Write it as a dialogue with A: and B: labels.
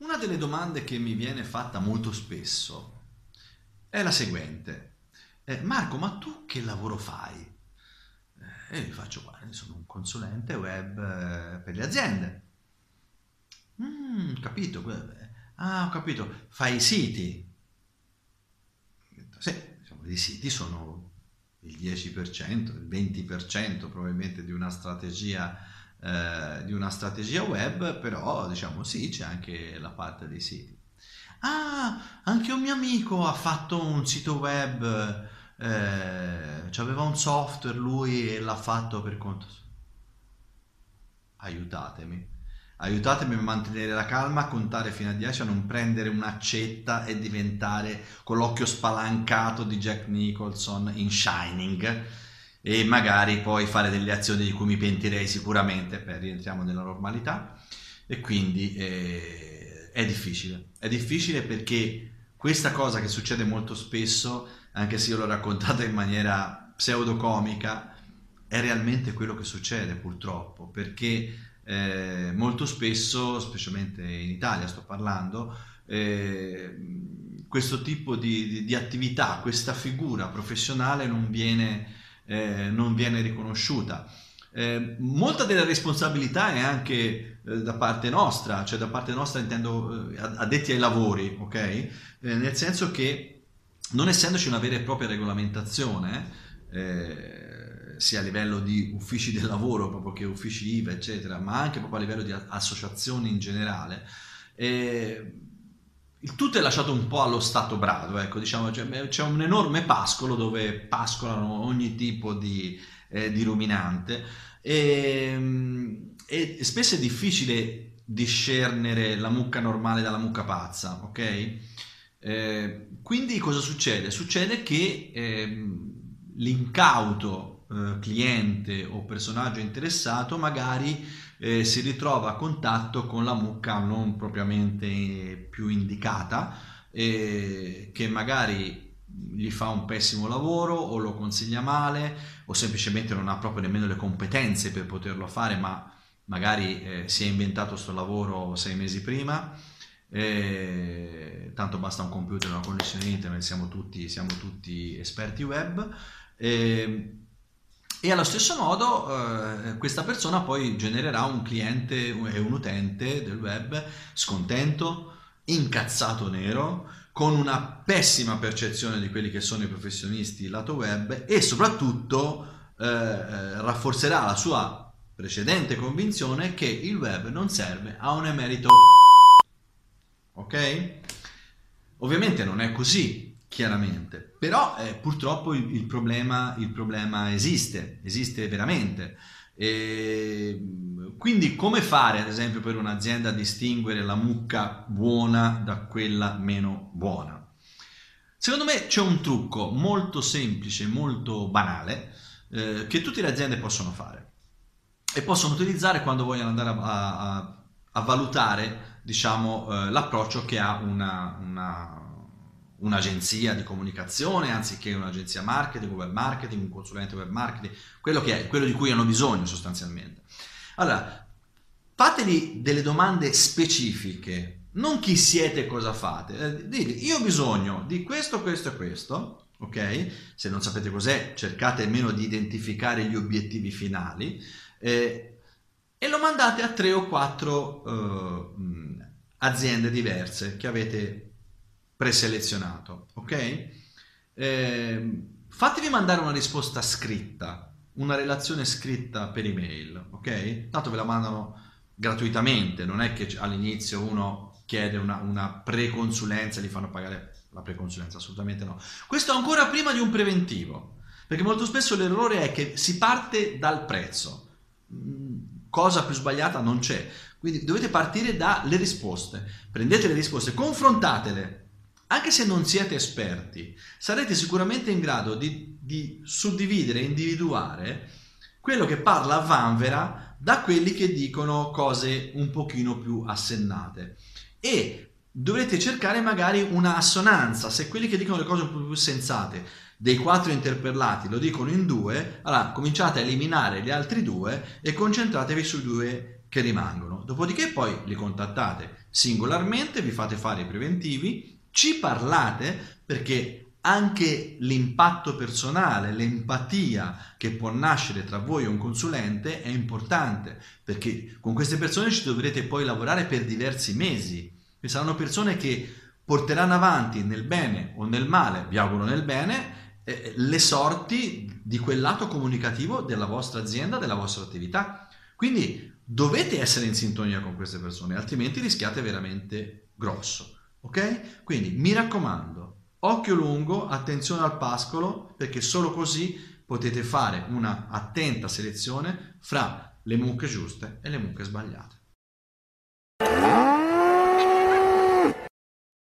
A: Una delle domande che mi viene fatta molto spesso è la seguente. Eh, Marco, ma tu che lavoro fai? Eh, e io faccio, guarda, sono un consulente web eh, per le aziende. Mm, capito. Ah, ho capito. Fai i siti? Sì, diciamo, i siti sono il 10%, il 20% probabilmente di una strategia eh, di una strategia web, però diciamo sì, c'è anche la parte dei siti. Ah, anche un mio amico ha fatto un sito web, eh, aveva un software lui e l'ha fatto per conto. Aiutatemi. Aiutatemi a mantenere la calma, a contare fino a 10, a non prendere un'accetta e diventare con l'occhio spalancato di Jack Nicholson in Shining e magari poi fare delle azioni di cui mi pentirei sicuramente, beh, rientriamo nella normalità. E quindi eh, è difficile, è difficile perché questa cosa che succede molto spesso, anche se io l'ho raccontata in maniera pseudocomica, è realmente quello che succede purtroppo, perché eh, molto spesso, specialmente in Italia sto parlando, eh, questo tipo di, di, di, attività, questa figura professionale non viene eh, non viene riconosciuta. Eh, molta della responsabilità è anche eh, da parte nostra, cioè da parte nostra intendo eh, addetti ai lavori, ok? Eh, nel senso che non essendoci una vera e propria regolamentazione, eh, sia a livello di uffici del lavoro, proprio che uffici IVA, eccetera, ma anche proprio a livello di associazioni in generale, il tutto è lasciato un po' allo stato brado, ecco, diciamo, cioè, c'è un enorme pascolo dove pascolano ogni tipo di, eh, di ruminante e, e, spesso è difficile discernere la mucca normale dalla mucca pazza, ok? Eh, quindi cosa succede? Succede che eh, l'incauto eh, cliente o personaggio interessato magari eh, si ritrova a contatto con la mucca non propriamente più indicata, eh, che magari gli fa un pessimo lavoro o lo consiglia male o semplicemente non ha proprio nemmeno le competenze per poterlo fare, ma magari eh, si è inventato questo lavoro sei mesi prima. Eh, tanto basta un computer una connessione internet, siamo tutti, siamo tutti esperti web. Eh, e allo stesso modo eh, questa persona poi genererà un cliente e un utente del web scontento, incazzato nero, con una pessima percezione di quelli che sono i professionisti lato web e soprattutto eh, eh rafforzerà la sua precedente convinzione che il web non serve a un emerito. Ok? Ovviamente non è così, chiaramente. Però eh, purtroppo il, il, problema, il, problema, esiste, esiste veramente. E quindi come fare, ad esempio, per un'azienda a distinguere la mucca buona da quella meno buona? Secondo me c'è un trucco molto semplice, molto banale, eh, che tutte le aziende possono fare e possono utilizzare quando vogliono andare a, a, a valutare diciamo, eh, l'approccio che ha una, una un'agenzia di comunicazione anziché un'agenzia marketing, web marketing, un consulente web marketing, quello, che è, quello di cui hanno bisogno sostanzialmente. Allora, fatevi delle domande specifiche, non chi siete e cosa fate. Eh, dite, io ho bisogno di questo, questo e questo, ok? Se non sapete cos'è, cercate almeno di identificare gli obiettivi finali eh, e lo mandate a tre o quattro eh, aziende diverse che avete preselezionato, ok? Eh, fatevi mandare una risposta scritta, una relazione scritta per email, ok? Tanto ve la mandano gratuitamente, non è che all'inizio uno chiede una, una preconsulenza e gli fanno pagare la preconsulenza, assolutamente no. Questo ancora prima di un preventivo, perché molto spesso l'errore è che si parte dal prezzo, mm, cosa più sbagliata non c'è, quindi dovete partire dalle risposte, prendete le risposte, confrontatele anche se non siete esperti, sarete sicuramente in grado di, di suddividere individuare quello che parla a vanvera da quelli che dicono cose un pochino più assennate. E dovrete cercare magari una assonanza, se quelli che dicono le cose un po' più sensate dei quattro interpellati lo dicono in due, allora cominciate a eliminare gli altri due e concentratevi sui due che rimangono. Dopodiché poi li contattate singolarmente, vi fate fare i preventivi, ci parlate perché anche l'impatto personale, l'empatia che può nascere tra voi e un consulente è importante perché con queste persone ci dovrete poi lavorare per diversi mesi. E saranno persone che porteranno avanti nel bene o nel male, vi auguro nel bene, eh, le sorti di quel lato comunicativo della vostra azienda, della vostra attività. Quindi dovete essere in sintonia con queste persone, altrimenti rischiate veramente grosso. Ok? Quindi mi raccomando, occhio lungo, attenzione al pascolo, perché solo così potete fare una attenta selezione fra le mucche giuste e le mucche sbagliate.